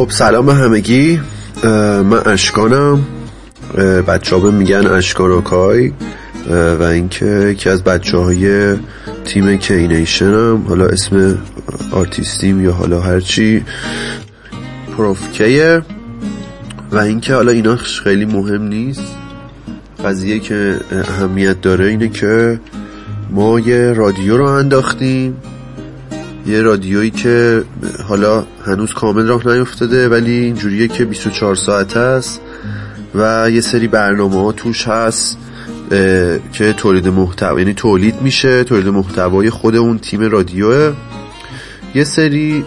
خب سلام همگی. من اشکانم. بچه ها میگن اشکان آکای و اینکه یکی از بچه های تیم هم حالا اسم آرتیستیم یا حالا هرچی پروفکیه و اینکه حالا اینا خیلی مهم نیست. قضیه که اهمیت داره اینه که ما یه رادیو رو انداختیم. یه رادیویی که حالا هنوز کامل راه نیفتاده ولی اینجوریه که 24 ساعت است و یه سری برنامه ها توش هست که تولید محتوا یعنی تولید میشه تولید محتوای خود اون تیم رادیوه. یه سری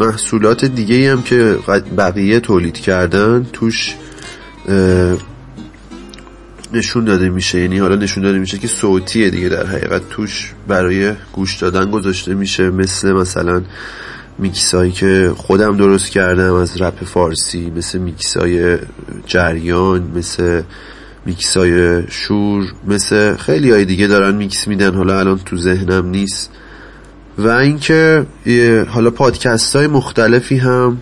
محصولات دیگه هم که بقیه تولید کردن توش نشون داده میشه. یعنی حالا نشون داده میشه که صوتیه دیگه در حقیقت. توش برای گوش دادن گذاشته میشه. مثل مثلا میکسایی که خودم درست کردم از رپ فارسی مثل میکسای جریان مثل میکسای شور مثل خیلی های دیگه دارن میکس میدن. حالا الان تو ذهنم نیست. و اینکه حالا پادکست های مختلفی هم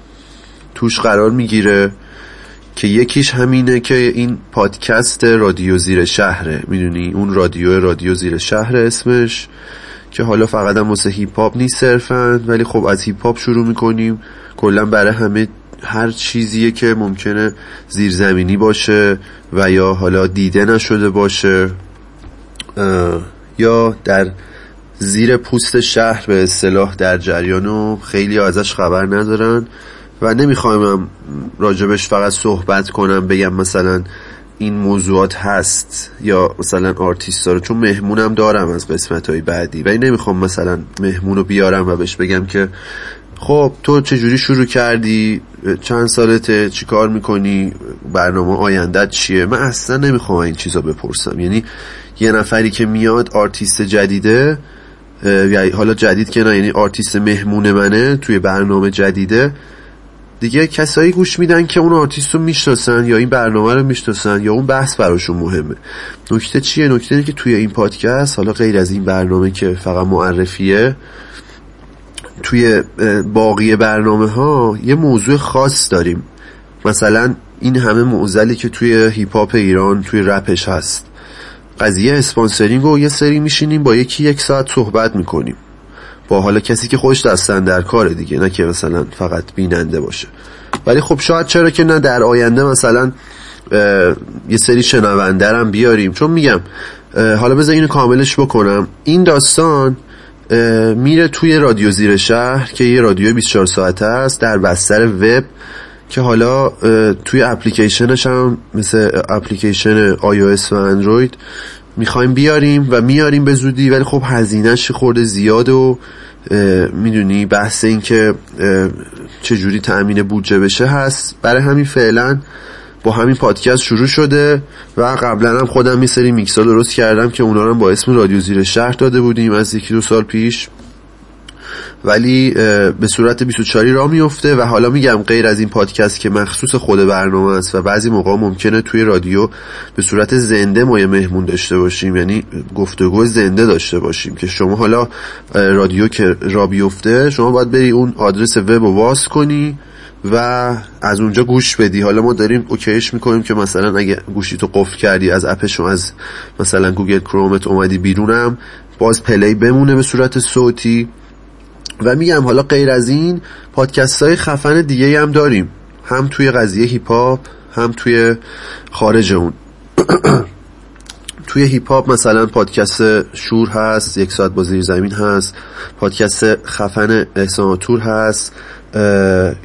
توش قرار می‌گیره. که یکیش همینه که این پادکست رادیو زیر شهره. می‌دونی؟ اون رادیو رادیو زیر شهر اسمش که حالا فقط هم واسه هیپ هاپ نیست صرفا ولی خب از هیپ هاپ شروع می‌کنیم. کلا برای همه هر چیزیه که ممکنه زیرزمینی باشه و یا حالا دیده نشده باشه. یا در زیر پوست شهر به اصطلاح در جریان و خیلی ازش خبر ندارن. و نمی‌خوایم راجبش فقط صحبت کنم بگم مثلا این موضوعات هست یا مثلا آرتیست داره. چون مهمونم دارم از قسمت های بعدی. ولی نمی‌خوام مثلا مهمون رو بیارم و بهش بگم که خب تو چجوری شروع کردی؟ چند سالته؟ چی کار می‌کنی؟ برنامه آیندت چیه؟ من اصلا نمی‌خوام این چیزا بپرسم. یعنی یه نفری که میاد آرتیست جدیده یا حالا جدید که نه یعنی آرتیست مهمون منه توی برنامه جدیده دیگه کسایی گوش میدن که اون آرتیست رو می‌شناسن یا این برنامه رو می‌شناسن یا اون بحث براشون مهمه. نکته چیه؟ نکته اینه که توی این پادکست حالا غیر از این برنامه که فقط معرفیه توی باقی برنامه ها یه موضوع خاص داریم. مثلا این همه معضلی که توی هیپ هاپ ایران توی رپش هست. قضیه sponsoring رو یه سری میشینیم با یکی یک ساعت صحبت می‌کنیم. با حالا کسی که خودش دست اندرکاره دیگه نه که مثلا فقط بیننده باشه. ولی خب شاید چرا که نه در آینده مثلا یه سری شنونده رم بیاریم. چون میگم حالا بذار اینو کاملش بکنم. این داستان میره توی رادیو زیر شهر که یه رادیو 24 ساعته است در بستر وب که حالا توی اپلیکیشنش هم مثل اپلیکیشن iOS و اندروید می‌خوایم بیاریم و میاریم به زودی ولی خب هزینهش خورده زیاد و می‌دونی بحث این که چجوری تأمین بودجه بشه هست. برای همین فعلا با همین پادکست شروع شده و قبلا هم خودم یه سری میکسا درست کردم که اونا رو با اسم رادیو زیر شهر داده بودیم. از یکی دو سال پیش ولی به صورت 24 را میفته و حالا میگم غیر از این پادکست که مخصوص خود برنامه است و بعضی موقع ممکنه توی رادیو به صورت زنده ما یه مهمون داشته باشیم یعنی گفتگو زنده داشته باشیم که شما حالا رادیو که را بیفته شما باید بری اون آدرس وب رو واس کنی و از اونجا گوش بدی. حالا ما داریم اوکیش می‌کنیم که مثلا اگه گوشی تو قفل کردی از اپش از مثلا گوگل کرومت اومدی بیرونم باز پلی بمونه به صورت صوتی. و میگم حالا غیر از این پادکست های خفن دیگه هم داریم. هم توی قضیه هیپ هاپ هم توی خارج اون. توی هیپ هاپ مثلا پادکست شور هست یک ساعت با زیر زمین هست. پادکست خفن احساناتور هست.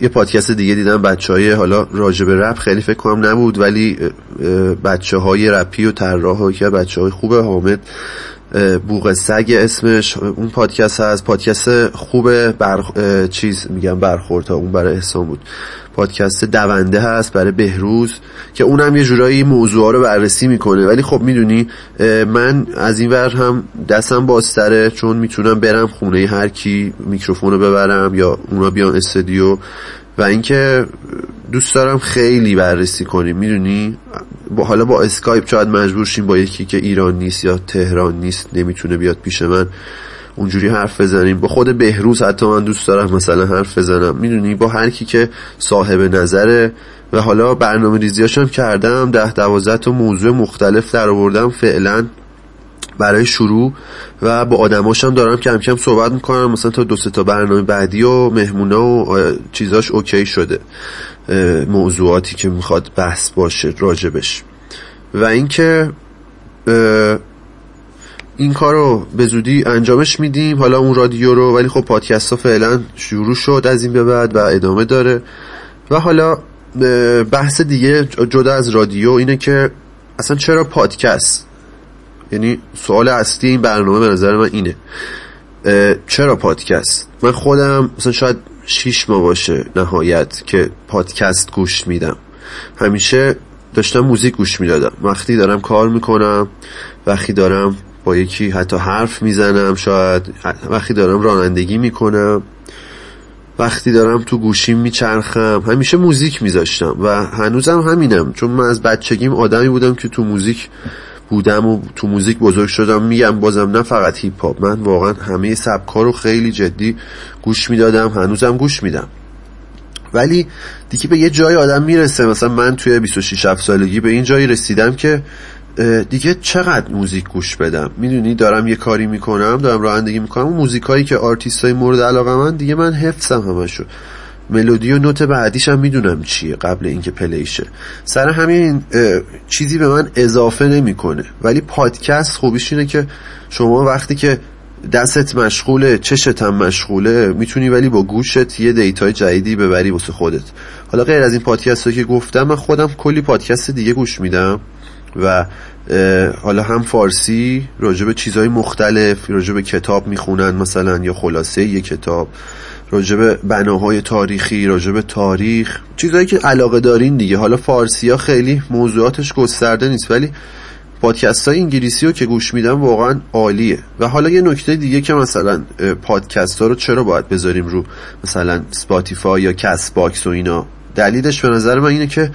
یه پادکست دیگه دیدم بچه های حالا راجب رپ خیلی فکر کنم نبود ولی بچه های رپی و طراح که بچه های خوب حامد بوغ سگ اسمش. اون پادکست هست. پادکست خوب بر چیز میگم برخورد اون برای احسان بود. پادکست دونده هست برای بهروز که اونم یه جورایی موضوع رو بررسی می‌کنه. ولی خب می‌دونی من از این ور هم دستم بازتره چون می‌تونم برم خونه هر کی میکروفون رو ببرم یا اونا بیان استودیو. و اینکه دوست دارم خیلی بررسی کنیم می‌دونی؟ با حالا با اسکایپ شاید مجبور شیم با یکی که ایران نیست یا تهران نیست نمی‌تونه بیاد پیش من. اونجوری حرف بزنیم. با خود بهروز حتی من دوست دارم مثلا حرف بزنم. می‌دونی؟ با هر کی که صاحب نظره. و حالا برنامه ریزیاشم کردم. ده دوازده تا موضوع مختلف در آوردم فعلا برای شروع و با آدماشم دارم کم کم صحبت می‌کنم. مثلا تا دو تا برنامه بعدی و مهمونا و چیزاش OK شده. موضوعاتی که می‌خواد بحث باشه راجبش. و اینکه این کار رو به زودی انجامش میدیم. حالا اون رادیو رو ولی خب پادکست ها فعلا شروع شد از این به بعد و ادامه داره. و حالا بحث دیگه جدا از رادیو اینه که اصلا چرا پادکست؟ یعنی سوال اصلی این برنامه به نظر من اینه. چرا پادکست؟ من خودم مثلا شاید شیش ماه باشه نهایت که پادکست گوش میدم. همیشه داشتم موزیک گوش می‌دادم. وقتی دارم کار می‌کنم وقتی دارم با یکی حتی حرف می‌زنم شاید وقتی دارم رانندگی می‌کنم وقتی دارم تو گوشیم میچرخم. همیشه موزیک میذاشتم و هنوزم همینم. چون من از بچگیم آدمی بودم که تو موزیک بودم و تو موزیک بزرگ شدم میگم بازم نه فقط هیپ هاپ من واقعا همه سبکا رو خیلی جدی گوش می‌دادم هنوزم گوش میدم. ولی دیگه به یه جای آدم می‌رسه. مثلا من توی 26 7 سالگی به این جایی رسیدم که دیگه چقدر موزیک گوش بدم؟ می‌دونی دارم یه کاری می‌کنم دارم رانندگی می‌کنم. اون موزیکایی که آرتیست مورد علاقه من دیگه من حفظم همشو. ملودی و نوت بعدیش هم می‌دونم چیه قبل اینکه play شه. سر همین چیزی به من اضافه نمی‌کنه. ولی پادکست خوبیش اینه که شما وقتی که دستت مشغوله چشت هم مشغوله می‌تونی ولی با گوشت یه دیتای جدیدی ببری واسه خودت. حالا غیر از این پادکست که گفتم من خودم کلی پادکست دیگه گوش میدم و حالا هم فارسی راجع به چیزهای مختلف راجع به کتاب می‌خونن مثلا یا خلاصه یه کتاب. راجع به بناهای تاریخی راجع به تاریخ. چیزهایی که علاقه دارین دیگه. حالا فارسی ها خیلی موضوعاتش گسترده نیست ولی پادکست های انگلیسی رو که گوش میدم واقعا عالیه. و حالا یه نکته دیگه که مثلا پادکست ها رو چرا باید بذاریم رو مثلا Spotify یا Castbox و اینا؟ دلیلش به نظر من اینه که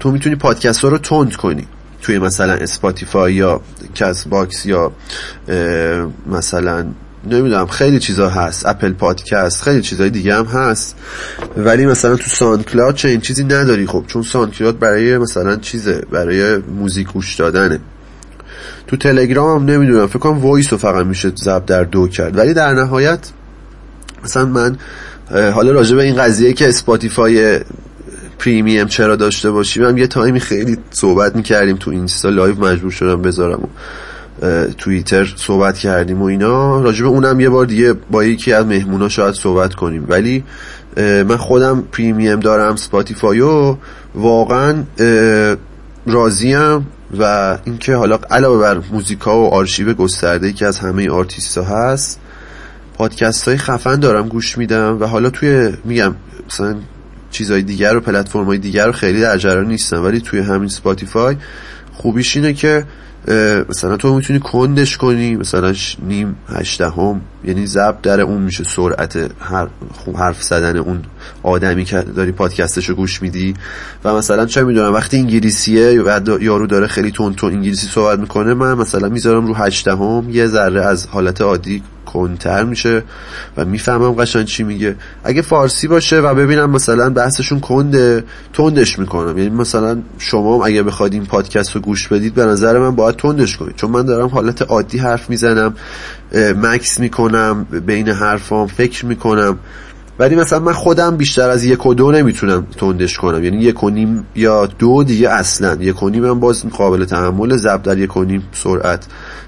تو می‌تونی پادکست ها رو تند کنی. توی مثلا Spotify یا Castbox یا مثلا نمی‌دونم خیلی چیزا هست. Apple Podcast خیلی چیزای دیگه هم هست. ولی مثلا تو SoundCloud چه این چیزی نداری خب چون SoundCloud برای مثلا چیزه برای موزیک گوش دادنه. تو تلگرام هم نمی‌دونم فکر کنم voice رو فقط میشه ضربدر دو کرد. ولی در نهایت مثلا من حالا راجع به این قضیه که Spotify premium چرا داشته باشیم هم یه time ی خیلی صحبت می‌کردیم تو اینستا live مجبور شدم بذارم و توییتر صحبت کردیم و اینا. راجب اونم یه بار دیگه با یکی از مهمونا شاید صحبت کنیم. ولی من خودم premium دارم Spotify و. واقعا راضیم و اینکه حالا علاوه بر موزیکا و آرشیو گسترده که از همه آرتیست ها هست پادکست های خفن دارم گوش میدم و حالا توی میگم مثلا چیزهای دیگر و پلتفرم های دیگر رو خیلی در جریان نیستم. ولی توی همین Spotify خوبیش اینه که مثلا تو می‌تونی کندش کنی مثلا نیم هشته یعنی ضربدر اون میشه سرعت حرف زدن اون آدمی که داری پادکستشو گوش میدی. و مثلا چه می‌دونم وقتی انگلیسیه یارو داره خیلی تون تون انگلیسی صحبت می‌کنه من مثلا می‌ذارم رو هشته یه ذره از حالت عادی کنتر میشه و می‌فهمم قشنگ چی میگه. اگه فارسی باشه و ببینم مثلا بحثشون کنده تندش می‌کنم. یعنی مثلا شما اگه بخواید این پادکست رو گوش بدید به نظر من باید تندش کنید. چون من دارم حالت عادی حرف می‌زنم مکث می‌کنم بین حرفام فکر می‌کنم. ولی مثلا من خودم بیشتر از یک و دو نمی‌تونم تندش کنم. یعنی یک و نیم یا دو دیگه اصلا. یک و نیم هم باز قابل تحمل ضربدر یک و نیم سرعت.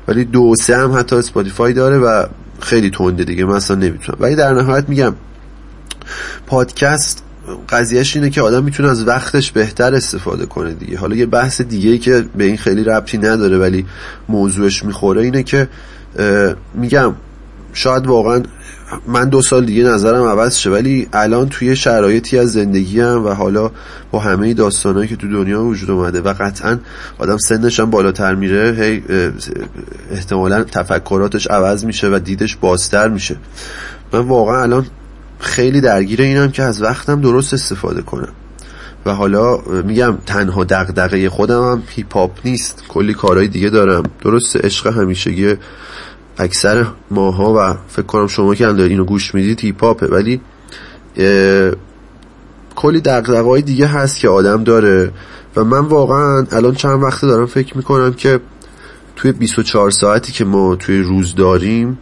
ولی دو سه هم حتی Spotify داره و خیلی تنده دیگه من اصلا نمی‌تونم. ولی در نهایت میگم پادکست قضیهش اینه که آدم می‌تونه از وقتش بهتر استفاده کنه دیگه. حالا یه بحث دیگه که به این خیلی ربطی نداره ولی موضوعش می‌خوره اینه که میگم شاید واقعا من دو سال دیگه نظرم عوض شه ولی الان توی شرایطی از زندگی هم و حالا با همه داستانهایی که تو دنیا وجود اومده و قطعا آدم سنش هم بالاتر میره هی احتمالا تفکراتش عوض میشه و دیدش بازتر میشه. من واقعا الان خیلی درگیر اینم که از وقتم درست استفاده کنم. و حالا میگم تنها دغدغه خودم هم هیپ نیست کلی کارهای دیگه دارم. درست عشق همیشگی اکثر ماها و فکر کنم شما که دارید اینو گوش می‌دید هیپ هاپه ولی کلی دقدقه دیگه هست که آدم داره و من واقعا الان چند وقته دارم فکر می‌کنم که توی 24 ساعتی که ما توی روز داریم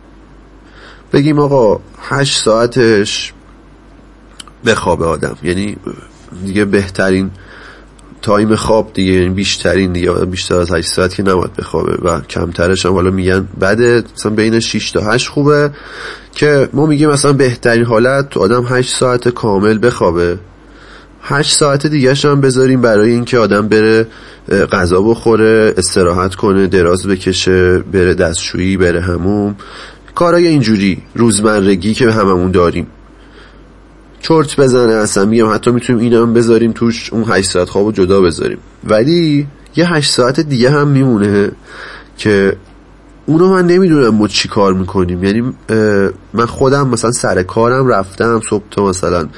بگیم آقا 8 ساعتش بخوابه آدم. یعنی دیگه بهترین تایم خواب دیگه یعنی بیشترین دیگه بیشتر از 8 ساعت که نباید بخوابه و کمترش هم حالا میگن بده مثلا بین 6 تا 8 خوبه که ما میگیم مثلا بهترین حالت تو آدم 8 ساعت کامل بخوابه. 8 ساعت دیگه هم بذاریم برای اینکه آدم بره غذا بخوره استراحت کنه دراز بکشه بره دستشویی بره هموم کارای اینجوری روزمرگی که هممون داریم. چرت بزنه اصلا. میگم حتی می‌تونیم اینا هم بذاریم توش اون 8 ساعت خوابو جدا بذاریم. ولی یه 8 ساعت دیگه هم میمونه که اونو من نمی‌دونم ما چی کار می‌کنیم. یعنی من خودم مثلا سر کارم رفتم صبح تا مثلا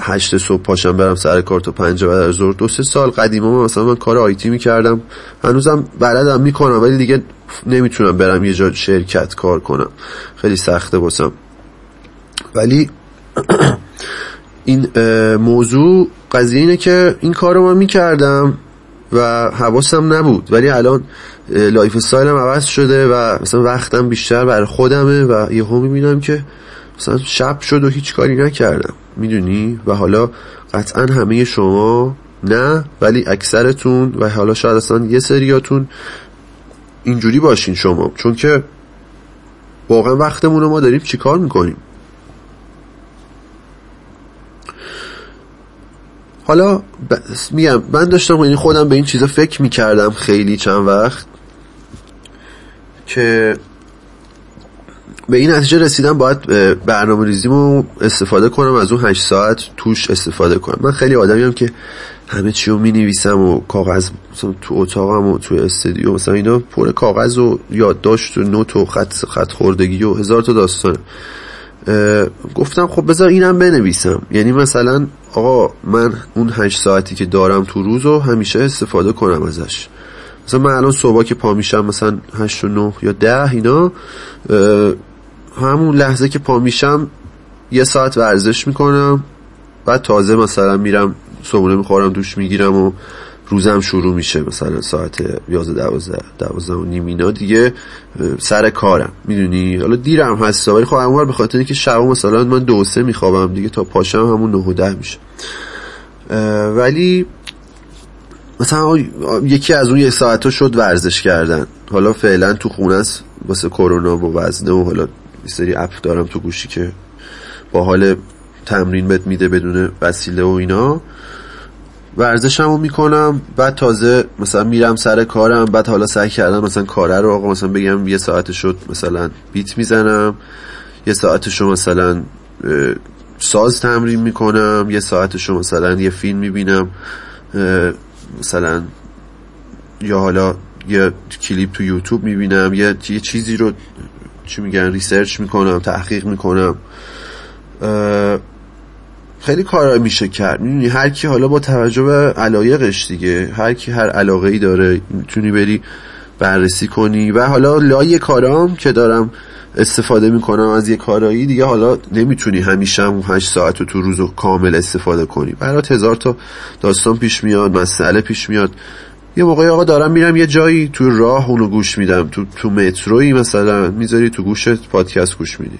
هشت صبح پاشم برم سر کار تا پنج بعد از ظهر. دو سه سال قدیما مثلا من کار آیتی می‌کردم. هنوزم بلدم می‌کنم ولی دیگه نمی‌تونم برم یه جا شرکت کار کنم. خیلی سخته باسم ولی این موضوع قضیه اینه که این کار رو من می‌کردم و حواسم نبود. ولی الان lifestyle م عوض شده و مثلا وقتم بیشتر بر خودمه و یهو می‌بینم که مثلا شب شد و هیچ کاری نکردم. می‌دونی؟ و حالا قطعا همه شما نه ولی اکثرتون و حالا شاید اصلا یه سریاتون اینجوری باشین شما. چون که واقعا وقتمون رو ما داریم چیکار می‌کنیم؟ حالا میگم من داشتم یعنی خودم به این چیزا فکر می‌کردم خیلی چند وقت که به این نتیجه رسیدم باید برنامه ریزیمو استفاده کنم از اون 8 ساعت توش استفاده کنم. من خیلی آدمی هم که همه چی رو می نویسم و کاغذ مثلا تو اتاقم و تو استودیو مثلا اینا پر کاغذ و یادداشت و نوت و خط خط خوردگی و هزار تا داستان گفتم خب بذار اینم بنویسم. یعنی مثلا آقا من اون 8 ساعتی که دارم تو روز رو همیشه استفاده کنم ازش. مثلا من الان صبح که پا میشم مثلا 8 و 9 یا 10 اینا همون لحظه که پا میشم یه ساعت ورزش می‌کنم. بعد تازه مثلا میرم صبحونه می‌خورم دوش می‌گیرم و روزم شروع میشه مثلا ساعت 11 12 12 و نیم اینا دیگه سر کارم. می‌دونی؟ حالا دیرم هست ولی خب اونور به خاطر اینکه شب مثلا من دو سه میخوابم دیگه تا پاشم همون 9 و 10 میشه. ولی مثلا یکی از اون یه ساعت شد ورزش کردن. حالا فعلا تو خونه است واسه کرونا و وزنه و حالا سری اپ دارم تو گوشی که با حال تمرین بهت میده بدون وسیله و اینا. ورزشمو می‌کنم بعد تازه مثلا میرم سر کارم بعد حالا سعی کردم مثلا کاره رو آقا مثلا بگم یه ساعت شد مثلا بیت می‌زنم یه ساعتشو مثلا ساز تمرین می‌کنم یه ساعتشو مثلا یه فیلم می‌بینم مثلا یا حالا یه کلیپ تو یوتیوب می‌بینم یه یه چیزی رو چی میگن research می‌کنم تحقیق می‌کنم خیلی کارا میشه کرد. می‌دونی هر کی حالا با توجه به علایقش دیگه هر کی هر علاقه ای داره می‌تونی بری بررسی کنی. و حالا لای کارام که دارم استفاده می‌کنم از یه کارایی دیگه حالا نمی‌تونی همیشه هم 8 ساعت رو تو روز کامل استفاده کنی. برات هزار تا داستان پیش میاد مسئله پیش میاد. یه موقعی آقا دارم میرم یه جایی تو راه اونو گوش میدم. تو تو متروی مثلا می‌ذاری تو گوشت پادکست گوش میدی.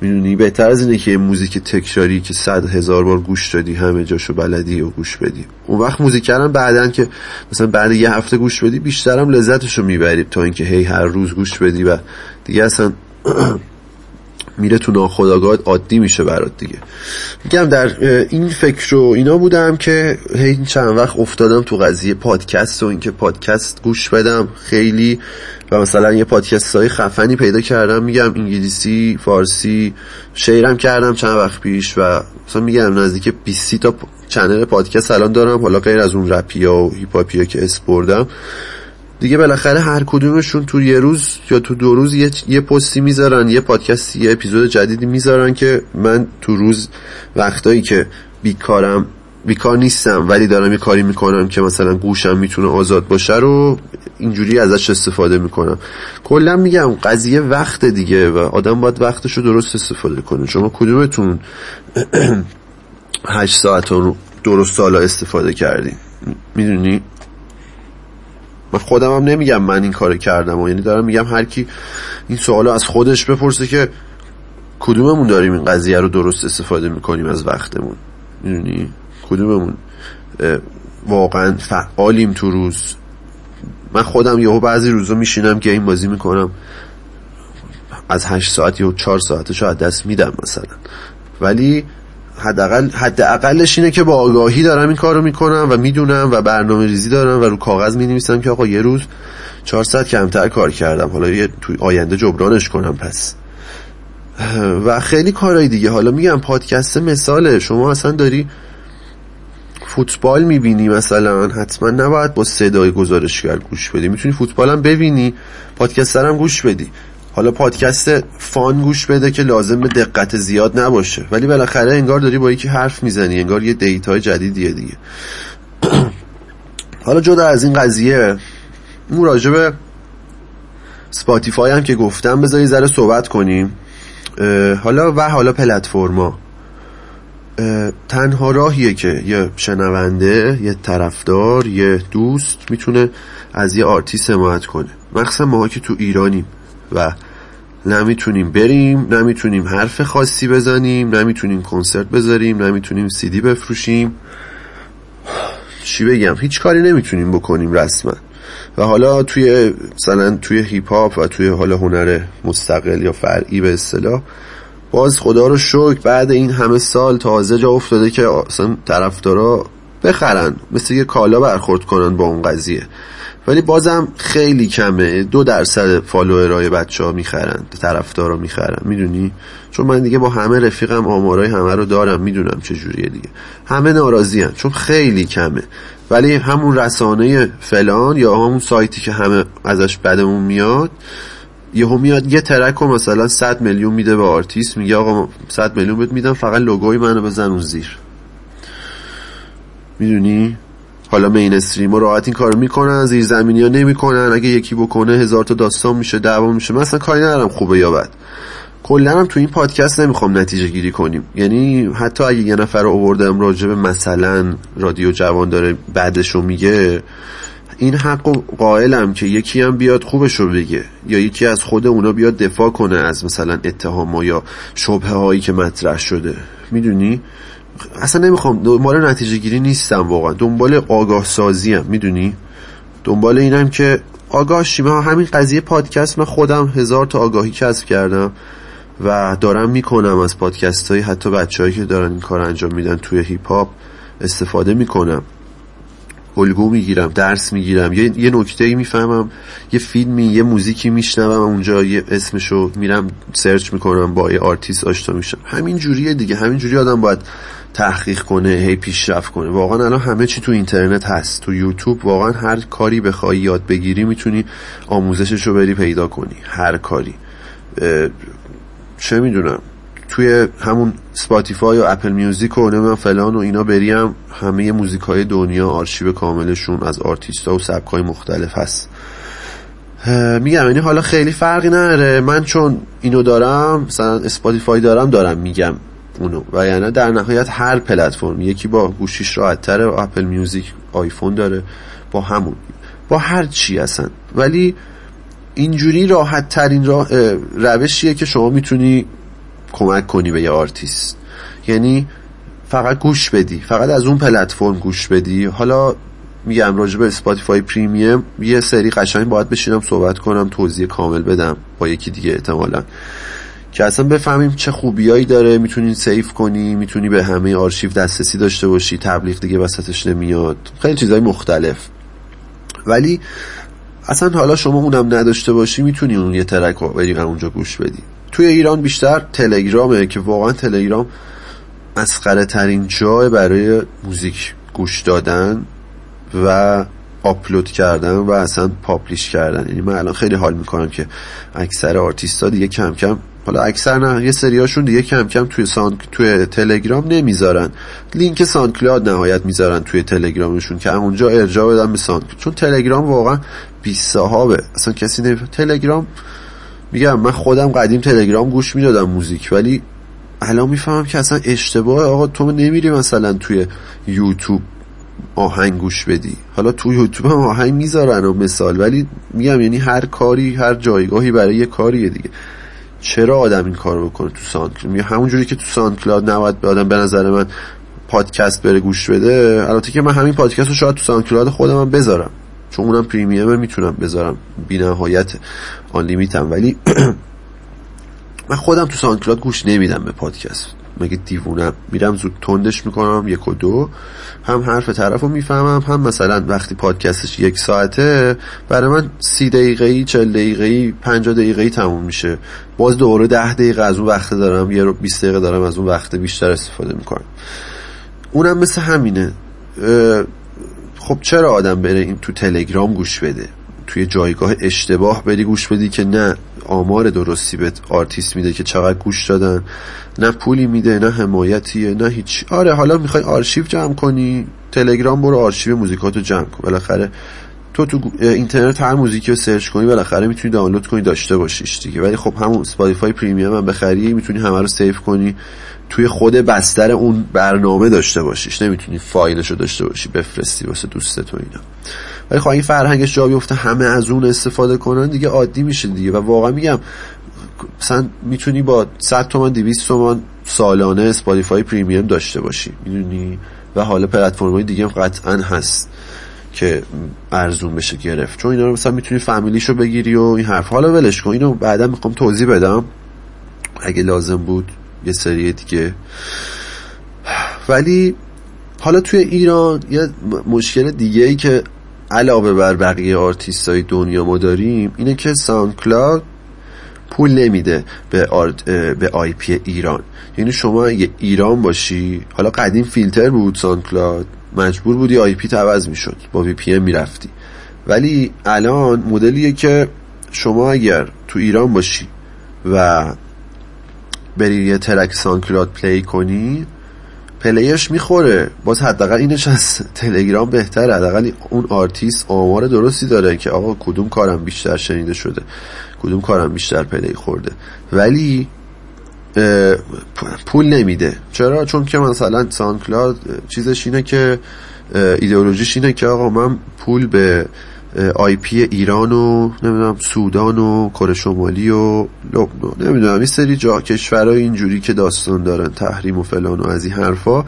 می‌دونی؟ بهتر از اینه که موزیک تکراری که صد هزار بار گوش دادی همه جاشو بلدی و گوش بدی. اون وقت موزیک کردن بعدن که مثلا بعد یه هفته گوش بدی بیشترم لذتشو می‌بری تا اینکه هی هر روز گوش بدی و دیگه اصلا میره تو ناخداگاه عادی میشه برات دیگه. میگم در این فکر رو اینا بودم که هی چند وقت افتادم تو قضیه پادکست و اینکه پادکست گوش بدم خیلی و مثلا یه پادکست های خفنی پیدا کردم. میگم انگلیسی فارسی شیرم کردم چند وقت پیش و مثلا میگم نزدیک 20 تا چنل پادکست الان دارم. حالا غیر از اون رپیا و هیپاپیا که اسپردم دیگه بالاخره هر کدومشون تو یه روز یا تو دو روز یه, یه پستی می‌ذارن یه پادکست یه اپیزود جدیدی می‌ذارن که من تو روز وقتایی که بیکارم بیکار نیستم ولی دارم یه کاری می‌کنم که مثلا گوشم می‌تونه آزاد باشه رو اینجوری ازش استفاده می‌کنم. کلا میگم قضیه وقت دیگه و آدم باید وقتش رو درست استفاده کنه. شما کدومتون هشت ساعت رو درست سالا استفاده کردیم می‌دونی؟ من خودم هم نمیگم من این کار کردم و یعنی دارم میگم هر کی این سوال از خودش بپرسه که کدوممون داریم این قضیه رو درست استفاده می‌کنیم از وقتمون؟ می‌دونی؟ کدوممون؟ واقعا فعالیم تو روز. من خودم یهو بعضی روزا میشینم گیم بازی می‌کنم. از هشت ساعت یا چهار ساعتشو از دست میدم مثلا. ولی حداقل حداقلش اینه که با آگاهی دارم این کارو می‌کنم و می‌دونم و برنامه ریزی دارم و رو کاغذ می نویسم که آقا یه روز چهار ساعت کمتر کار کردم. حالا یه توی آینده جبرانش کنم پس. و خیلی کارهای دیگه. حالا میگم پادکست مثاله. شما اصلا داری فوتبال می‌بینی مثلا؟ حتما نباید با صدای گزارشگر گوش بدی. می‌تونی فوتبال هم ببینی پادکست هم گوش بدی. حالا پادکست فان گوش بده که لازم به دقت زیاد نباشه. ولی بالاخره انگار داری با یکی حرف می‌زنی انگار یه دیتای جدیدیه دیگه. حالا جدا از این قضیه اون راجب Spotify هم که گفتم بذار یه ذره صحبت کنیم. حالا و حالا پلتفرما. تنها راهیه که یه شنونده یه طرفدار یه دوست می‌تونه از یه آرتیست حمایت کنه. مخصوصا ما که تو ایرانیم و نمی‌تونیم بریم نمی‌تونیم حرف خاصی بزنیم نمی‌تونیم کنسرت بذاریم نمی‌تونیم سیدی بفروشیم. چی بگم؟ هیچ کاری نمی‌تونیم بکنیم رسما. و حالا توی مثلا توی هیپ هاپ و توی حالا هنر مستقل یا فرعی به اصطلاح باز خدا رو شکر بعد این همه سال تازه جا افتاده که اصلا طرفدارا بخرن مثل یه کالا برخورد کنن با اون قضیه. ولی بازم خیلی کمه. دو درصد فالوورای بچه ها می‌خرن طرفدارا می‌خرن. می‌دونی؟ چون من دیگه با همه رفیقم آمارای همه رو دارم. می‌دونم چه جوریه دیگه. همه ناراضی هن. چون خیلی کمه. ولی همون رسانه فلان یا همون سایتی که همه ازش بدمون میاد یهو میاد یه track و مثلا 100 میلیون میده به آرتیست میگه آقا 100 میلیون بهت میدم فقط لوگوی منو بزن اون زیر. می‌دونی؟ حالا mainstream و راحت این کارو می‌کنن زیر زمینی ها نمی‌کنن. اگه یکی بکنه هزار تا داستان میشه دعوا میشه. من اصلا کاری ندارم خوبه یا بد. کلا هم تو این پادکست نمی‌خوام نتیجه گیری کنیم. یعنی حتی اگه یه نفر رو آوردم راجع به مثلا رادیو جوان داره بدشو میگه این حق و قائلم که یکی هم بیاد خوبشو بگه. یا یکی از خود اونا بیاد دفاع کنه از مثلا اتهام یا شبه هایی که مطرح شده. می‌دونی؟ اصلا نمی‌خوام دنبال نتیجه گیری نیستم واقعا. دنبال آگاه سازی هم می‌دونی؟ دنبال اینم که آگاه شیما همین قضیه پادکست من خودم هزار تا آگاهی کسب کردم و دارم می‌کنم از پادکست های حتی بچه که دارن این کار انجام میدن توی هیپ هاپ استفاده می‌کنم. الگو می‌گیرم درس می‌گیرم. یه, یه نکته ای می‌فهمم یه فیلمی یه موزیکی میشنوم اونجا یه اسمشو میرم search می‌کنم با یه آرتیست آشنا میشم. همین جوریه دیگه. همین جوری آدم باید تحقیق کنه هی پیشرفت کنه. واقعا الان همه چی تو اینترنت هست. تو یوتیوب واقعا هر کاری بخوای یاد بگیری می‌تونی آموزشش رو بری پیدا کنی. هر کاری. چه می‌دونم. توی همون Spotify و Apple Music و نمی‌دونم فلان و اینا بریم همه موزیک های دنیا آرشیو کاملشون از آرتیست و سبک های مختلف هست. میگم یعنی حالا خیلی فرقی نداره. من چون اینو دارم مثلا Spotify دارم دارم میگم اونو. و یعنی در نهایت هر پلتفرم یکی با گوشیش راحت تره Apple Music آیفون داره با همون. با هر چی اصلا ولی اینجوری راحت ترین روشیه که شما می‌تونی کمک کنی به یه آرتیست. یعنی فقط گوش بدی. فقط از اون پلتفرم گوش بدی. حالا میگم راجع به Spotify Premium یه سری قشنگ باید بشینم صحبت کنم توضیح کامل بدم با یکی دیگه احتمالا. که اصلا بفهمیم چه خوبیایی داره می‌تونی save کنی می‌تونی به همه آرشیو دسترسی داشته باشی تبلیغ دیگه وسطش نمیاد. خیلی چیزهای مختلف. ولی اصلا حالا شما اونم نداشته باشی می‌تونی اون یه track رو بری اونجا گوش بدی. توی ایران بیشتر تلگرامه که واقعا تلگرام مسخره ترین جای برای موزیک گوش دادن و آپلود کردن و اصلا publish کردن. یعنی من الان خیلی حال می‌کنم که اکثر آرتیست دیگه کم کم حالا اکثر نه یه سریاشون دیگه کم کم توی سان توی تلگرام نمی‌ذارن. لینک SoundCloud نهایت می‌ذارن توی تلگرامشون که اونجا ارجاع بدن به سان چون تلگرام واقعا بی صاحبه اصلا کسی نمی تلگرام میگم من خودم قدیم تلگرام گوش می‌دادم موزیک ولی الان می‌فهمم که اصلا اشتباه آقا تو نمیری مثلا توی یوتیوب آهنگ گوش بدی. حالا تو یوتیوب هم آهنگ می‌ذارن و مثال ولی میگم یعنی هر کاری هر جایگاهی برای یه کاریه دیگه. چرا آدم این کار بکنه تو Sound همون همونجوری که تو SoundCloud نباید به آدم به نظر من پادکست بره گوش بده. البته که من همین پادکست رو شاید تو SoundCloud خودم هم بذارم. چون اونم premium می‌تونم بذارم بی نهایت unlimited. ولی من خودم تو SoundCloud گوش نمیدم به پادکست. مگه دیوونم میرم زود تندش می‌کنم یک و دو. هم حرف طرف رو می‌فهمم هم مثلا وقتی پادکستش یک ساعته برای من سی دقیقه ای چل دقیقه ای پنجا دقیقه ای تموم میشه. باز دوباره ده دقیقه از اون وقت دارم یه رو بیست دقیقه دارم از اون وقت بیشتر استفاده می‌کنم. اونم مثل همینه. خب چرا آدم بره این تو تلگرام گوش بده؟ توی جایگاه اشتباه بری گوش بدی که نه آمار درستی به آرتیست میده که چقدر گوش دادن نه پولی میده نه حمایتیه نه هیچ. آره حالا می‌خوای آرشیو جمع کنی تلگرام برو آرشیو موزیکاتو جمع کن. بالاخره تو تو اینترنت هر موزیکی رو search کنی بالاخره می‌تونی دانلود کنی داشته باشیش دیگه. ولی خب همون Spotify Premium هم بخری می‌تونی همه رو save کنی توی خود بستر اون برنامه داشته باشیش. نمی‌تونی فایلش رو داشته باشی بفرستی واسه دوستت و اینا. ولی خب این فرهنگش جا بیفته همه از اون استفاده کنن دیگه عادی میشه دیگه. و واقعا میگم مثلا می‌تونی با 100 تومن 200 تومن سالانه Spotify Premium داشته باشی. می‌دونی؟ و حالا پلتفرم‌های دیگه قطعا هست. که ارزون بشه گرفت. چون اینا رو مثلا می‌تونی family شو بگیری و این حرف حالا ولش کن. اینو بعدا می‌خوام توضیح بدم. اگه لازم بود یه سری دیگه. ولی حالا توی ایران یه مشکل دیگه ای که علاوه بر بقیه آرتیست های دنیا ما داریم اینه که SoundCloud پول نمیده به, art به IP ایران. یعنی شما اگه ایران باشی حالا قدیم فیلتر بود SoundCloud مجبور بودی IP ت عوض می‌شد. با VP می‌رفتی. ولی الان مدلیه که شما اگر تو ایران باشی و بری یه track SoundCloud play کنی play ش می‌خوره. باز حداقل اینش از تلگرام بهتره. حداقل اون آرتیست آمار درستی داره که آقا کدوم کارم بیشتر شنیده شده کدوم کارم بیشتر play خورده. ولی پول نمیده. چرا؟ چون که مثلا SoundCloud چیزش اینه که ایدئولوژیش اینه که آقا من پول به IP ایران و نمی‌دونم سودان و کره شمالی و لبنان نمی‌دونم این سری جا کشورهای اینجوری که داستان دارن تحریم و فلان و از این حرفا.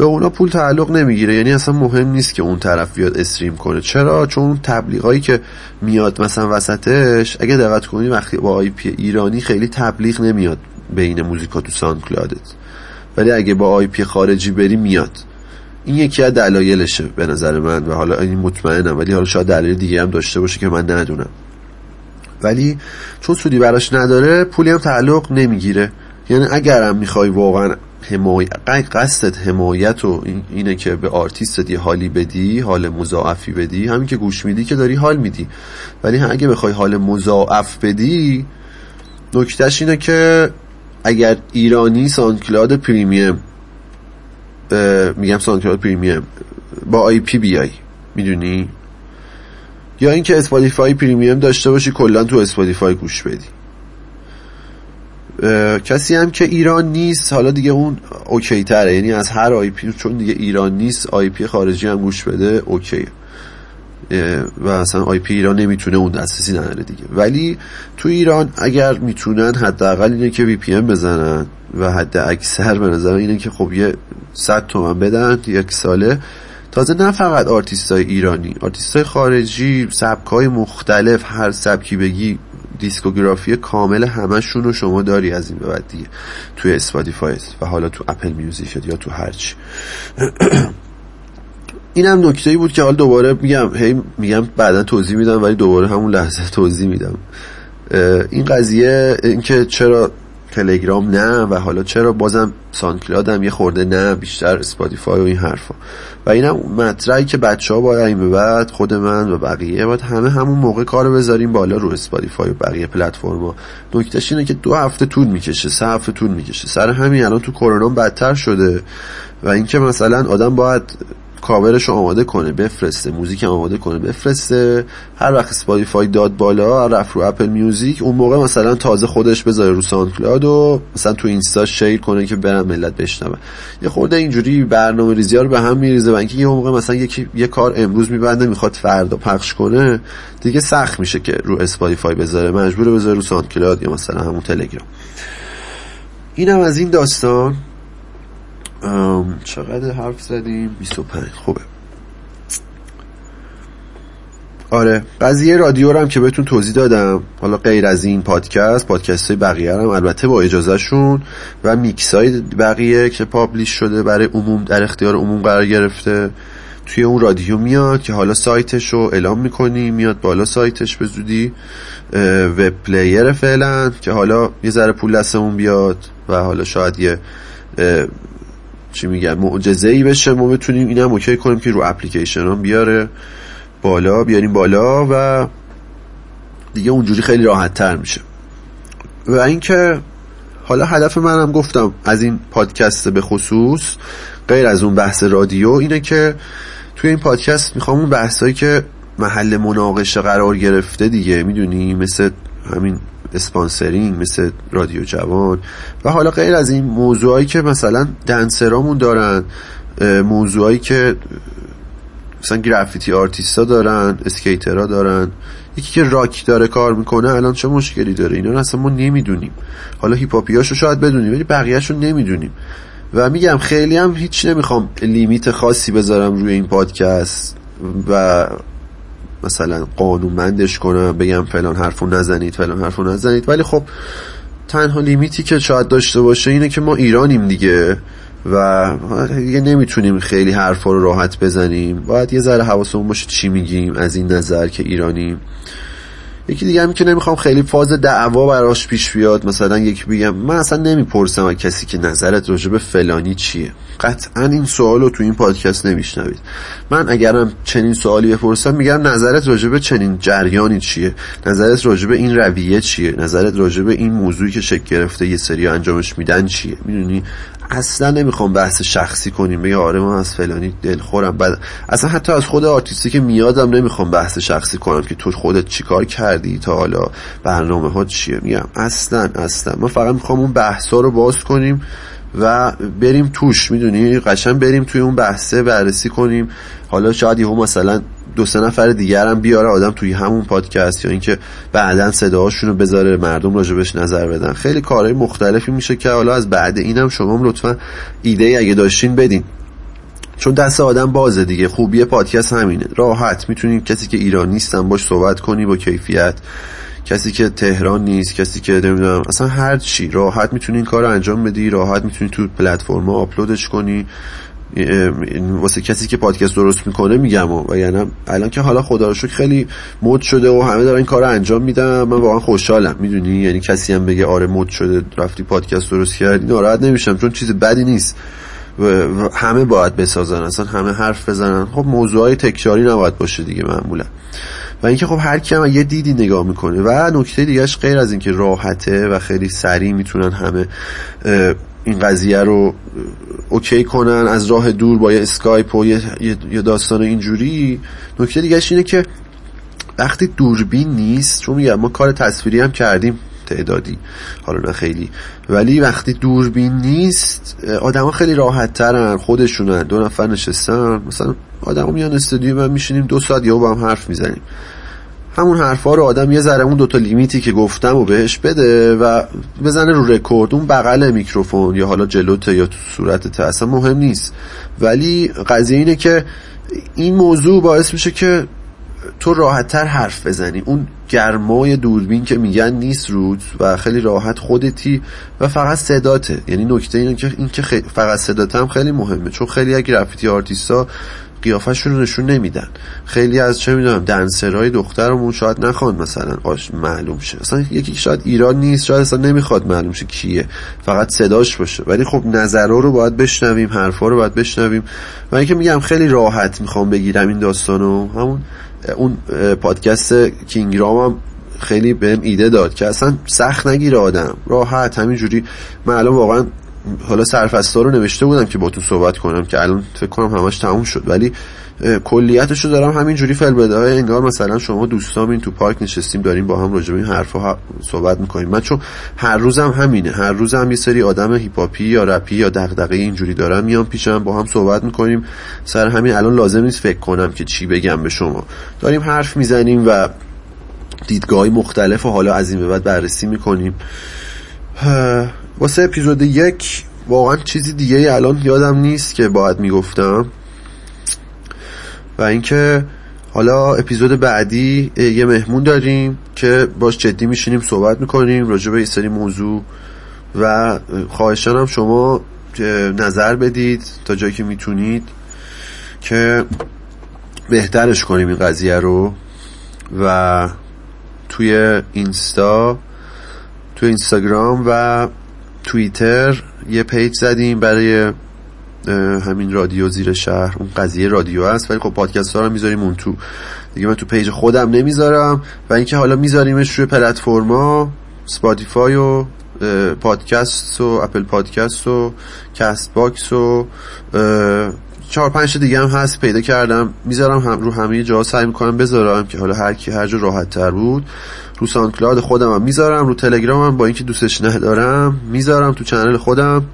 به اونا پول تعلق نمی‌گیره. یعنی اصلا مهم نیست که اون طرف بیاد stream کنه. چرا؟ چون اون تبلیغایی که میاد مثلا وسطش اگه دقت کنی وقتی با IP ایرانی خیلی تبلیغ نمیاد بین موزیکا تو SoundCloud ت ولی اگه با IP خارجی بری میاد. این یکی از دلایلشه به نظر من و حالا این مطمئنم. ولی حالا شاید دلایل دیگه هم داشته باشه که من ندونم. ولی چون سودی براش نداره پولی هم تعلق نمی‌گیره. یعنی اگرم می‌خوای واقعا حمایت قصدت حمایت و اینه که به آرتیست یه حالی بدی حال مضاعفی بدی. همین که گوش میدی که داری حال میدی. ولی اگه بخوای حال مضاعف بدی نکتهش اینه که اگر ایرانی SoundCloud Premium میگم SoundCloud Premium با IP بیای می‌دونی؟ یا اینکه Spotify پریمیم داشته باشی کلا تو اسپاتیفای گوش بدی. کسی هم که ایران نیست حالا دیگه اون okay تره. یعنی از هر IP چون دیگه ایران نیست IP خارجی هم گوش بده okay. و اصلا IP ایران نمی‌تونه اون دسترسی نداره دیگه. ولی تو ایران اگر می‌تونن حداقل اینه که VPN بزنن و حد اکثر به نظر اینه که خب یه 100 تومن بدن یک ساله. تازه نه فقط آرتیست های ایرانی آرتیست های خارجی سبک های مختلف هر سبکی بگی discography کامل همشون رو شما داری از این به بعد دیگه. توی Spotify و حالا تو Apple Music یا تو هرچی اینم نکته ای بود که حالا دوباره میگم هی میگم بعدا توضیح میدم ولی دوباره همون لحظه توضیح میدم. این قضیه اینکه چرا تلگرام نه و حالا چرا بازم SoundCloud م یه خورده نه بیشتر Spotify و این حرفا. و اینم مطرحه که بچه ها باید این به بعد خود من و بقیه باید همه همون موقع کار بذاریم بالا رو Spotify و بقیه پلتفرما. نکتهش اینه که دو هفته طول می‌کشه سه هفته طول می‌کشه. سر همین الان تو کرونا بدتر شده. و اینکه مثلا آدم باید کاورش رو آماده کنه بفرسته. موزیک آماده کنه بفرسته. هر وقت Spotify داد بالا رفت رو Apple Music اون موقع مثلا تازه خودش بذاره رو SoundCloud و مثلا تو اینستا share کنه که برن ملت بشنون یه خورده اینجوری برنامه ریزی رو به هم میریزه و اینکه یه موقع مثلا یکی یه کار امروز میبنده می‌خواد فردا پخش کنه دیگه سخت میشه که رو Spotify بذاره. مجبور بذاره رو SoundCloud یا مثلا همون تلگرام اینم از این داستان. چقدر حرف زدیم؟ 25 خوبه. آره قضیه رادیو رو هم که بهتون توضیح دادم. حالا غیر از این پادکست پادکست های بقیه هم. البته با اجازهشون و میکس های بقیه که publish شده برای عموم در اختیار عموم قرار گرفته توی اون رادیو میاد که حالا سایتش رو اعلام می‌کنیم میاد بالا سایتش به زودی. web player فعلا که حالا یه ذره پول دستمون بیاد و حالا شاید یه چی میگن معجزه ای بشه. ما بتونیم اینم OK کنیم که رو اپلیکیشن هم بیاره بالا بیاریم بالا و دیگه اونجوری خیلی راحت تر میشه. و اینکه حالا هدف منم گفتم از این پادکست به خصوص غیر از اون بحث رادیو اینه که توی این پادکست می‌خوام اون بحثایی که محل مناقشه قرار گرفته دیگه می‌دونی مثل همین اسپانسرینگ مثل رادیو جوان و حالا غیر از این موضوعایی که مثلا دنسرامون دارن موضوعایی که مثلا graffiti artist ا دارن skater ها دارن یکی که راک داره کار می‌کنه الان چه مشکلی داره؟ اینا اصلا ما نمی‌دونیم. حالا هیپ‌هاپیاشو شاید بدونیم ولی بقیهشو نمی‌دونیم. و میگم خیلی هم هیچ نمی‌خوام limit خاصی بذارم روی این پادکست و مثلا قانونمندش کنم بگم فلان حرفو نزنید فلان حرفو نزنید. ولی خب تنها limit ی که شاید داشته باشه اینه که ما ایرانیم دیگه و دیگه نمی‌تونیم خیلی حرفا رو راحت بزنیم. باید یه ذره حواسمون باشه چی میگیم از این نظر که ایرانیم. یکی دیگه هم که نمی‌خوام خیلی فاز دعوا براش پیش بیاد مثلا یکی بگم من اصلا نمی‌پرسم از کسی که نظرت راجع به فلانی چیه. قطعا این سوال رو تو این پادکست نمیشنوید. من اگرم چنین سوالی بپرسم میگم نظرت راجع به چنین جریانی چیه؟ نظرت راجع به این رویه چیه؟ نظرت راجع به این موضوعی که شکل گرفته یه سری انجامش میدن چیه؟ می‌دونی؟ اصلا نمی‌خوام بحث شخصی کنیم بگه آره من از فلانی دلخورم بعد اصلا حتی از خود آرتیستی که میادم نمی‌خوام بحث شخصی کنم که تو خودت چیکار کردی تا حالا برنامه ها چیه. میگم اصلا اصلا. من فقط می‌خوام اون بحثا رو باز کنیم و بریم توش می‌دونی؟ قشن بریم توی اون بحثه بررسی کنیم. حالا شاید یهو مثلا دو سه نفر دیگر هم بیاره آدم توی همون پادکست یا اینکه بعدا صداهاشون رو بذاره مردم راجبش نظر بدن. خیلی کارهای مختلفی میشه که حالا از بعد اینم شما لطفا ایده ای اگه داشتین بدین. چون دست آدم بازه دیگه. خوبی پادکست همینه. راحت. می‌تونین کسی که ایران نیستن باش صحبت کنی با کیفیت. کسی که تهران نیست کسی که نمی‌دونم اصلا هر چی. راحت می‌تونی این کار رو انجام بدی. راحت می‌تونی تو پلتفرم آپلودش کنی. واسه کسی که پادکست درست می‌کنه میگم و یعنی الان که حالا خدا رو خیلی مد شده و همه دارن این کار رو انجام میدن. من واقعا خوشحالم. می‌دونی؟ یعنی کسی هم بگه آره مد شده رفتی پادکست درست کردی ناراحت نمیشم چون چیز بدی نیست. و همه باید بسازن اصلا همه حرف بزنن. خب موضوعای تکراری نباید باشه دیگه معمولا. و اینکه خب هر کی یه دیدی نگاه می‌کنه. و نکته دیگهش غیر از اینکه راحته و خیلی سریع می‌تونن همه این قضیه رو OK کنن از راه دور با یه اسکایپ و یه داستان اینجوری. نکته دیگهش اینه که وقتی دوربین نیست چون میگم ما کار تصویری هم کردیم تعدادی حالا نه خیلی ولی وقتی دوربین نیست آدما خیلی راحت ترن خودشونن. دو نفر نشستن مثلا آدما میان استودیو من میشینیم دو ساعت یا با هم حرف می‌زنیم. همون حرفا رو آدم یه ذره اون دوتا لیمیتی که گفتم و بهش بده و بزنه رو رکورد اون بغل میکروفون یا حالا جلوته یا تو صورتت اصلا مهم نیست. ولی قضیه اینه که این موضوع باعث میشه که تو راحتتر حرف بزنی. اون گرمای دوربین که میگن نیست رود و خیلی راحت خودتی و فقط صداته. یعنی نکته اینه که این که فقط صدات هم خیلی مهمه. چون خیلی از گرافیتی آرتیستا قیافشون رو نشون نمیدن. خیلی از چه می‌دونم دنسرهای دخترمون شاید نخوان مثلا آش معلوم شه. اصلا یکی شاید ایران نیست شاید اصلا نمی‌خواد معلوم شه کیه. فقط صداش باشه. ولی خب نظرها رو باید بشنویم حرفا رو باید بشنویم. و اینکه میگم خیلی راحت می‌خوام بگیرم این داستانو. همون اون پادکست کینگرام هم خیلی بهم ایده داد که اصلا سخت نگیره آدم. راحت همینجوری. معلوم واقعا حالا سرفستا رو نوشته بودم که با تو صحبت کنم که الان فکر کنم همش تموم شد. ولی کلیتش رو دارم همینجوری فل بدای انگار مثلا شما دوستام این تو پارک نشستیم داریم با هم راجع به این حرفا صحبت می‌کنیم؟ من چون هر روزم همینه. هر روزم یه سری آدم هیپاپی یا رپی یا دغدغه اینجوری دارم میام پیشم با هم صحبت می‌کنیم. سر همین الان لازم نیست فکر کنم که چی بگم به شما. داریم حرف می‌زنیم و دیدگاه مختلف و حالا از این به بعد بررسی می‌کنیم. واسه اپیزود یک واقعا چیزی دیگه الان یادم نیست که باید می‌گفتم. و اینکه حالا اپیزود بعدی یه مهمون داریم که باش جدی میشینیم صحبت می‌کنیم راجع به این سری موضوع. و خواهشانم شما نظر بدید تا جایی که می‌تونید که بهترش کنیم این قضیه رو. و توی اینستا توی اینستاگرام و توییتر یه page زدیم برای همین رادیو زیر شهر. اون قضیه رادیو هست ولی خب پادکست ها رو می‌ذاریم اون تو. دیگه من تو page خودم نمی‌ذارم. و اینکه حالا میذاریمش روی پلتفرما Spotify و پادکست و Apple Podcast و Castbox و چهار پنج دیگه هم هست پیدا کردم. می‌ذارم هم رو همه جا سعی می‌کنم بذارم که حالا هر کی هر جا راحت تر بود. رو SoundCloud خودم هم می‌ذارم رو تلگرام هم با اینکه دوستش ندارم می‌ذارم تو channel خودم.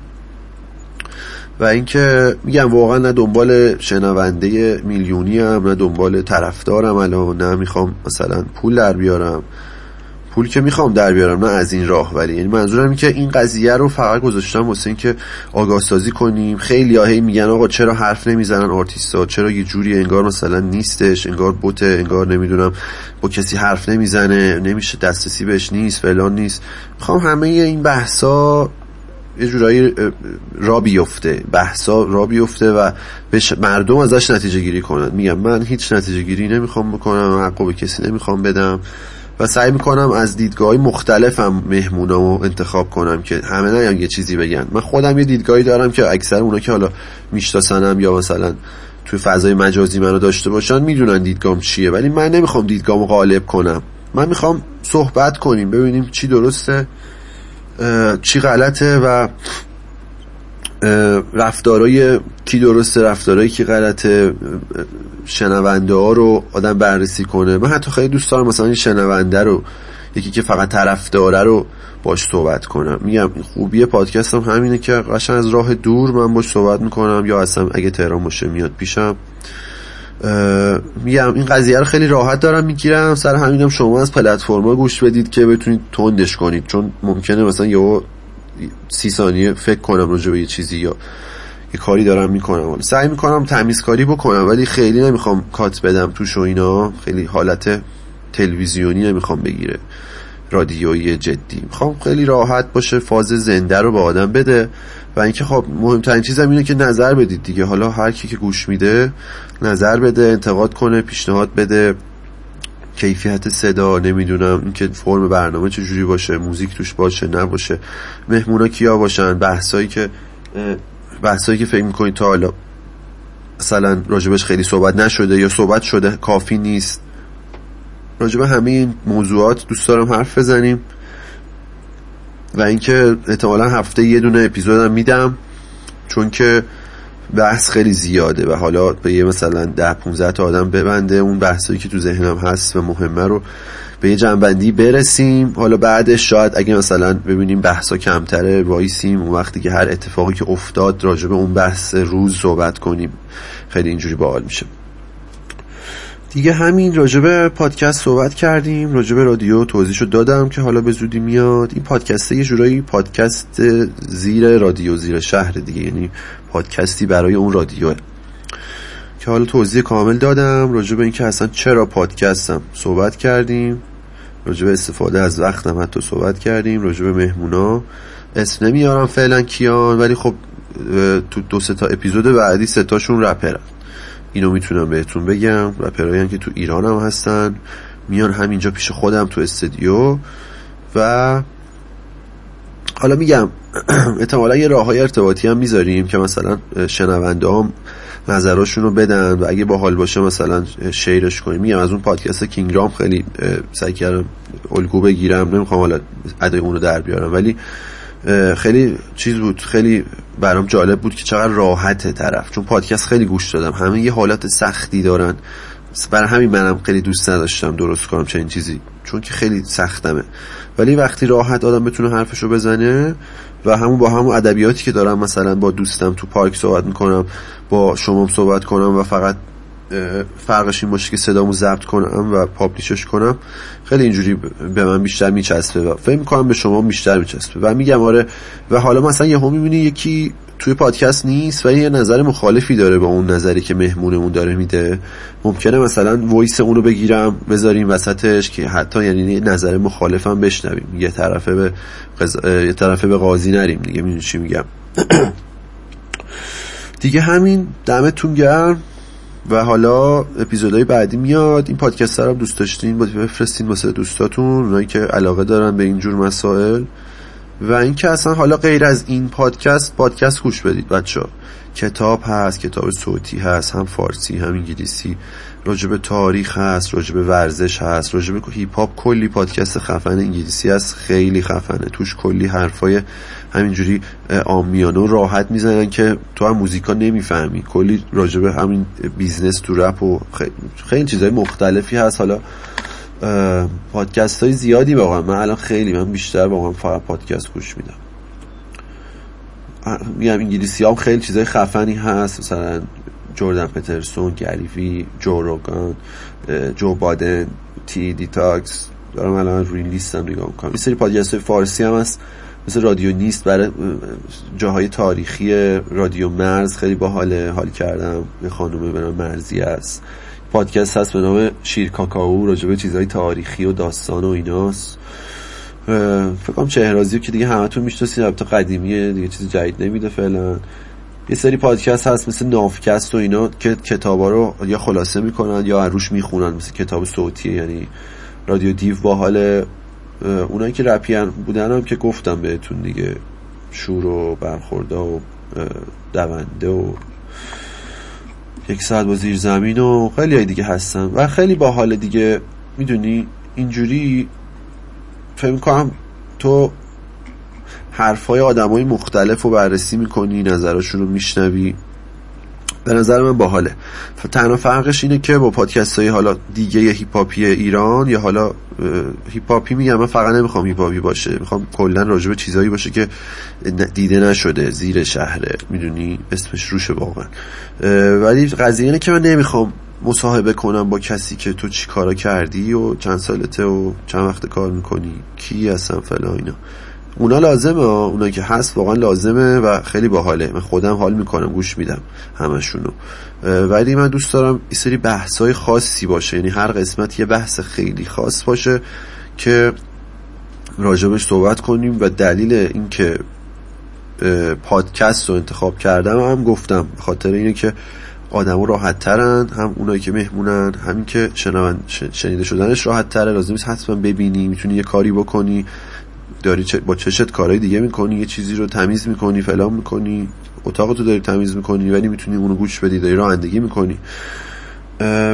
و اینکه میگم واقعا نه دنبال شنونده میلیونی هم نه دنبال طرفدارم الان نه می‌خوام مثلا پول در بیارم. پول که می‌خوام در بیارم نه از این راه. ولی یعنی منظورم این که این قضیه رو فقط گذاشتم واسه اینکه آگاه سازی کنیم. خیلی هی میگن آقا چرا حرف نمی‌زنن آرتیستا؟ چرا یه جوری انگار مثلا نیستش انگار بوته انگار نمی‌دونم با کسی حرف نمی‌زنه نمیشه دسترسی بهش نیست فلان نیست. می‌خوام همه این بحثا یه جورایی را بیفته. بحثا را بیفته و مردم ازش نتیجه گیری کنن. میگم من هیچ نتیجه گیری نمی‌خوام بکنم حقو به کسی نمی‌خوام بدم. و سعی می‌کنم از دیدگاه مختلفم مهمونامو انتخاب کنم که همه نیان یه چیزی بگن. من خودم یه دیدگاهی دارم که اکثر اونا که حالا میشناسنم یا مثلا توی فضای مجازی منو داشته باشن می‌دونن دیدگاهم چیه ولی من نمی‌خوام دیدگاهمو غالب کنم. من می‌خوام صحبت کنیم ببینیم چی درسته چی غلطه و رفتارای کی درسته رفتارایی کی غلطه شنونده ها رو آدم بررسی کنه. من حتی خیلی دوست دارم مثلا این شنونده رو یکی که فقط طرفداره رو باش صحبت کنم. میگم خوبی پادکست هم همینه که قشن از راه دور من باش صحبت می‌کنم یا اصلا اگه تهران باشه میاد پیشم. میگم این قضیه رو خیلی راحت دارم می‌گیرم. سر همینم شما از پلتفرما گوش بدید که بتونید تندش کنید. چون ممکنه مثلا یه سی ثانیه فکر کنم راجع یه چیزی یا یه کاری دارم می‌کنم. سعی می‌کنم تمیزکاری بکنم ولی خیلی نمی‌خوام کات بدم توش و اینا. خیلی حالت تلویزیونی نمی‌خوام بگیره. رادیویی جدی. می‌خوام خیلی راحت باشه فاز زنده رو به آدم بده. و اینکه خب مهمترین چیزم اینه که نظر بدید دیگه. حالا هر کی که گوش میده نظر بده انتقاد کنه پیشنهاد بده. کیفیت صدا نمی‌دونم اینکه فرم برنامه چجوری باشه موزیک توش باشه نباشه. مهمونا کیا باشن؟ بحثایی که بحثایی که فکر می‌کنید تا حالا مثلا راجبش خیلی صحبت نشده یا صحبت شده کافی نیست. راجب همه این موضوعات دوست دارم حرف بزنیم. و اینکه احتمالا هفته یه دونه اپیزودم میدم. چون که بحث خیلی زیاده و حالا به یه مثلا ده 15 تا آدم ببنده اون بحثایی که تو ذهنم هست و مهمه رو به یه جنبندی برسیم. حالا بعدش شاید اگه مثلا ببینیم بحثا کمتره وایسیم اون وقتی که هر اتفاقی که افتاد راجع به اون بحث روز صحبت کنیم. خیلی اینجوری باحال میشه. دیگه همین راجبه پادکست صحبت کردیم. راجبه رادیو توضیحشو دادم که حالا به زودی میاد. این پادکست یه جورایی پادکست زیر رادیو زیر شهر دیگه. یعنی پادکستی برای اون رادیو که حالا توضیح کامل دادم. راجبه اینکه اصلا چرا پادکستم صحبت کردیم. راجبه استفاده از وقتم حتی صحبت کردیم. راجبه مهمونا. اسم نمیارم فعلا کیان ولی خب تو دو سه تا اپیزود بعدی سه تاشون رپرن. اینو می‌تونم بهتون بگم و پراین که تو ایران هم هستن میان همینجا پیش خودم تو استودیو و حالا میگم احتمالا یه راه های ارتباطی هم می‌ذاریم که مثلا شنونده هم نظراشون رو بدن و اگه با حال باشه مثلا شیرش کنیم. میگم از اون پادکست کینگرام خیلی سعی کردم الگو بگیرم نمی‌خوام حالا ادای اون رو در بیارم. ولی خیلی چیز بود خیلی برام جالب بود که چقدر راحته طرف. چون پادکست خیلی گوش دادم. همه یه حالت سختی دارن. برای همین منم خیلی دوست نداشتم درست کنم چنین چیزی. چون که خیلی سختمه. ولی وقتی راحت آدم بتونه حرفشو بزنه و همون با همون ادبیاتی که دارم مثلا با دوستم تو پارک صحبت می‌کنم با شما صحبت کنم و فقط فرقش این باشه که صدامو ضبط کنم و پابلیشش کنم خیلی اینجوری به من بیشتر میچسبه و فکر می‌کنم به شما بیشتر میچسبه. و میگم آره و حالا مثلا یه هم می‌بینی یکی توی پادکست نیست و یه نظر مخالفی داره با اون نظری که مهمونمون داره میده. ممکنه مثلا voice اونو بگیرم بذاریم وسطش که حتی یعنی نظر مخالفم بشنویم. یه طرفه به یه طرفه به قاضی نریم دیگه می‌دونی میگم. دیگه همین دمتون گرم. و حالا اپیزودهای بعدی میاد. این پادکست رو دوست داشتین بفرستین واسه دوستاتون اونایی که علاقه دارن به اینجور مسائل. و اینکه اصلا حالا غیر از این پادکست پادکست گوش بدید بچه کتاب هست کتاب صوتی هست هم فارسی هم انگلیسی. راجب تاریخ هست راجب ورزش هست راجب هیپ هاپ. کلی پادکست خفن انگلیسی هست خیلی خفنه. توش کلی حرفای همینجوری عامیانه و راحت می‌زنن که تو هم موزیکا نمی‌فهمی. کلی راجب همین business تو رپ و خیلی, خیلی چیزهای مختلفی هست. حالا پادکست های زیادی واقعا. من الان خیلی من بیشتر واقعا فقط پادکست گوش میدم. میگم انگلیسی هم خیلی چیزای خفنی هست. مثلا جوردن پترسون گریوی جو روگان جو بادن تی دیتاکس دارم الان روی لیستم نگاه می‌کنم. این سری پادکست های فارسی هم هست. مثل رادیو نیست برای جاهای تاریخی رادیو مرز خیلی باحال حال کردم. یه خانومه به مرزی است پادکست هست به نام شیر کاکاو راجبه چیزهای تاریخی و داستان و ایناست. فکر کنم چهرازی که دیگه همتون می‌شناسید البته قدیمیه دیگه چیز جدید نمیده فعلا. یه سری پادکست هست مثل نافکست و اینا که کتابا رو یا خلاصه می‌کنن یا عروش می‌خونن مثل کتاب صوتیه یعنی رادیو دیو با حال اونایی که رپیان بودن هم که گفتم بهتون دیگه شور و برخورده و دونده و یک ساعت با زیر زمین و خیلی دیگه هستن. و خیلی با حال دیگه می‌دونی اینجوری فکر کنم تو حرفای آدم های مختلف رو بررسی می‌کنی نظرشون رو میشنوی. به نظر من باحاله. تنها فرقش اینه که با پادکست های حالا دیگه هیپ‌هاپی ایران یا حالا هیپ‌هاپی میگم. من فقط نمی‌خوام هیپ‌هاپی باشه. می‌خوام کلا راجع به چیزایی باشه که دیده نشده. زیر شهره. می‌دونی؟ اسمش روشه واقعا. ولی قضیه اینه که من نمی‌خوام مصاحبه کنم با کسی که تو چی کارا کردی و چند سالته و چند وقت کار می‌کنی؟ کی هستن فلا اینا؟ اونا لازمه اونا که هست واقعا لازمه و خیلی باحاله. من خودم حال می‌کنم گوش میدم همشونو. ولی من دوست دارم این سری بحث های خاصی باشه. یعنی هر قسمت یه بحث خیلی خاص باشه که راجبش صحبت کنیم و دلیل اینکه پادکست رو انتخاب کردم هم گفتم. خاطر اینه که آدم راحت ترن هم اونایی که مهمونن همین که شنیده شدنش راحت تره لازم نیست حتما ببینی می‌تونی یه کاری بکنی. داری با چشت کارهای دیگه می‌کنی یه چیزی رو تمیز می‌کنی فلان می‌کنی اتاق تو داری تمیز می‌کنی ولی می‌تونی اونو گوش بدی داری رانندگی می‌کنی.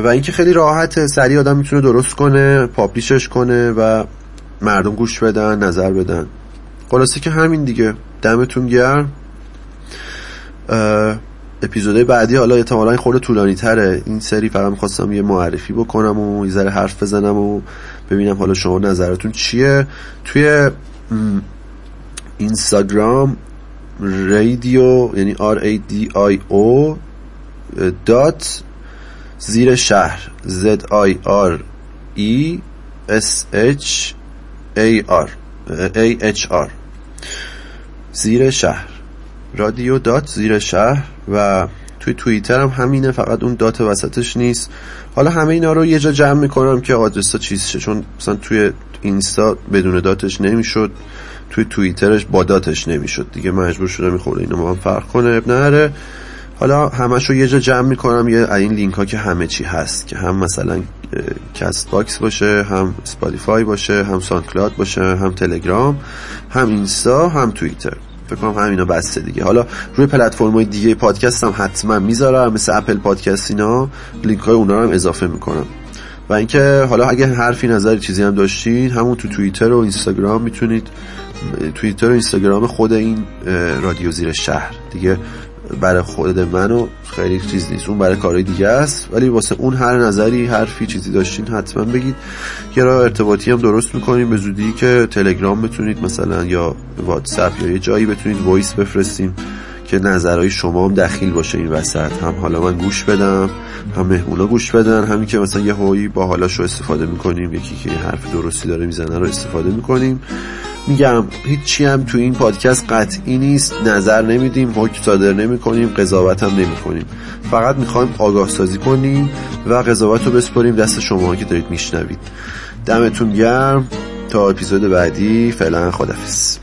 و اینکه خیلی راحت سریع آدم می‌تونه درست کنه پاپلیشش کنه و مردم گوش بدن نظر بدن. خلاصه که همین دیگه. دمتون گرم. اپیزودهای بعدی حالا احتمالا این خورده طولانی تره این سری فقط می‌خواستم یه معرفی بکنم و یه ذره حرف بزنم و ببینم حالا شما نظرتون چیه. توی اینستاگرام رادیو یعنی R A D I O دات زیر شهر. Z I R E S H A R A H R. زیر شهر. رادیو dot زیر شهر. و توی توییتر هم همینه فقط اون dot وسطش نیست. حالا همه اینا رو یه جا جمع می‌کنم که آدرس ها چیز شه چون مثلا توی اینستا بدون dot ش نمی‌شد توی توییترش با dot ش نمی‌شد. دیگه مجبور شدم می‌خوره اینو ما هم فرق کنه اب نره. حالا همش رو یه جا جمع می‌کنم یه این لینک ها که همه چی هست که هم مثلا Castbox باشه هم Spotify باشه هم SoundCloud باشه هم تلگرام هم اینستا هم توییتر. فکر کنم همینا بسه دیگه. حالا روی پلتفرم های دیگه پادکست هم حتما می‌ذارم مثل Apple Podcast اینا. لینک های اونا رو هم اضافه می‌کنم. و اینکه حالا اگه حرفی نظری چیزی هم داشتین همون تو توییتر و اینستاگرام می‌تونید توییتر و اینستاگرام خود این رادیو زیر شهر. دیگه برای خود منو خیلی چیز نیست. اون برای کارهای دیگه است. ولی واسه اون هر نظری حرفی چیزی داشتین حتما بگید. یه راه ارتباطی هم درست می‌کنیم. به زودی که تلگرام بتونید مثلا یا واتساپ یا یه جایی بتونید voice بفرستیم که نظرهای شما هم دخیل باشه این وسط. هم حالا من گوش بدم هم مهمونا گوش بدن. همین که مثلا یه هایی با حالاش رو استفاده می‌کنیم. یکی که حرف درستی داره می‌زنه رو استفاده می‌کنیم. میگم هیچی هم تو این پادکست قطعی نیست نظر نمیدیم حکم صادر نمی کنیم قضاوت هم نمی کنیم فقط می‌خوایم آگاه سازی کنیم و قضاوت رو بسپاریم دست شما که دارید میشنوید. دمتون گرم. تا اپیزود بعدی فعلا خدافز